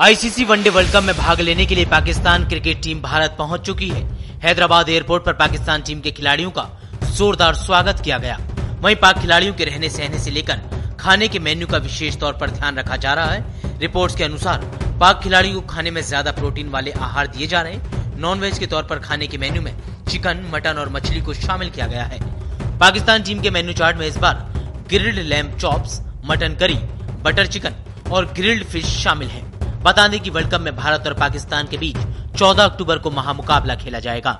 ICC one day world cup में भाग लेने के लिए पाकिस्तान क्रिकेट टीम भारत पहुँच चुकी है। हैदराबाद एयरपोर्ट पर पाकिस्तान टीम के खिलाड़ियों का जोरदार स्वागत किया गया। वहीं पाक खिलाड़ियों के रहने सहने से लेकर खाने के मेन्यू का विशेष तौर पर ध्यान रखा जा रहा है। रिपोर्ट्स के अनुसार, पाक खिलाड़ियों को खाने में ज़्यादा प्रोटीन वाले आहार दिए जा रहे हैं। नॉनवेज के तौर पर खाने के मेन्यू में चिकन, मटन और मछली को शामिल किया गया है। पाकिस्तान टीम के मेन्यू चार्ट में इस बार grilled lamb chops, mutton curry, butter chicken और ग्रिल्ड फ़िश शामिल है। बता दें कि वर्ल्ड कप में भारत और पाकिस्तान के बीच 14 अक्टूबर को महामुकाबला खेला जाएगा।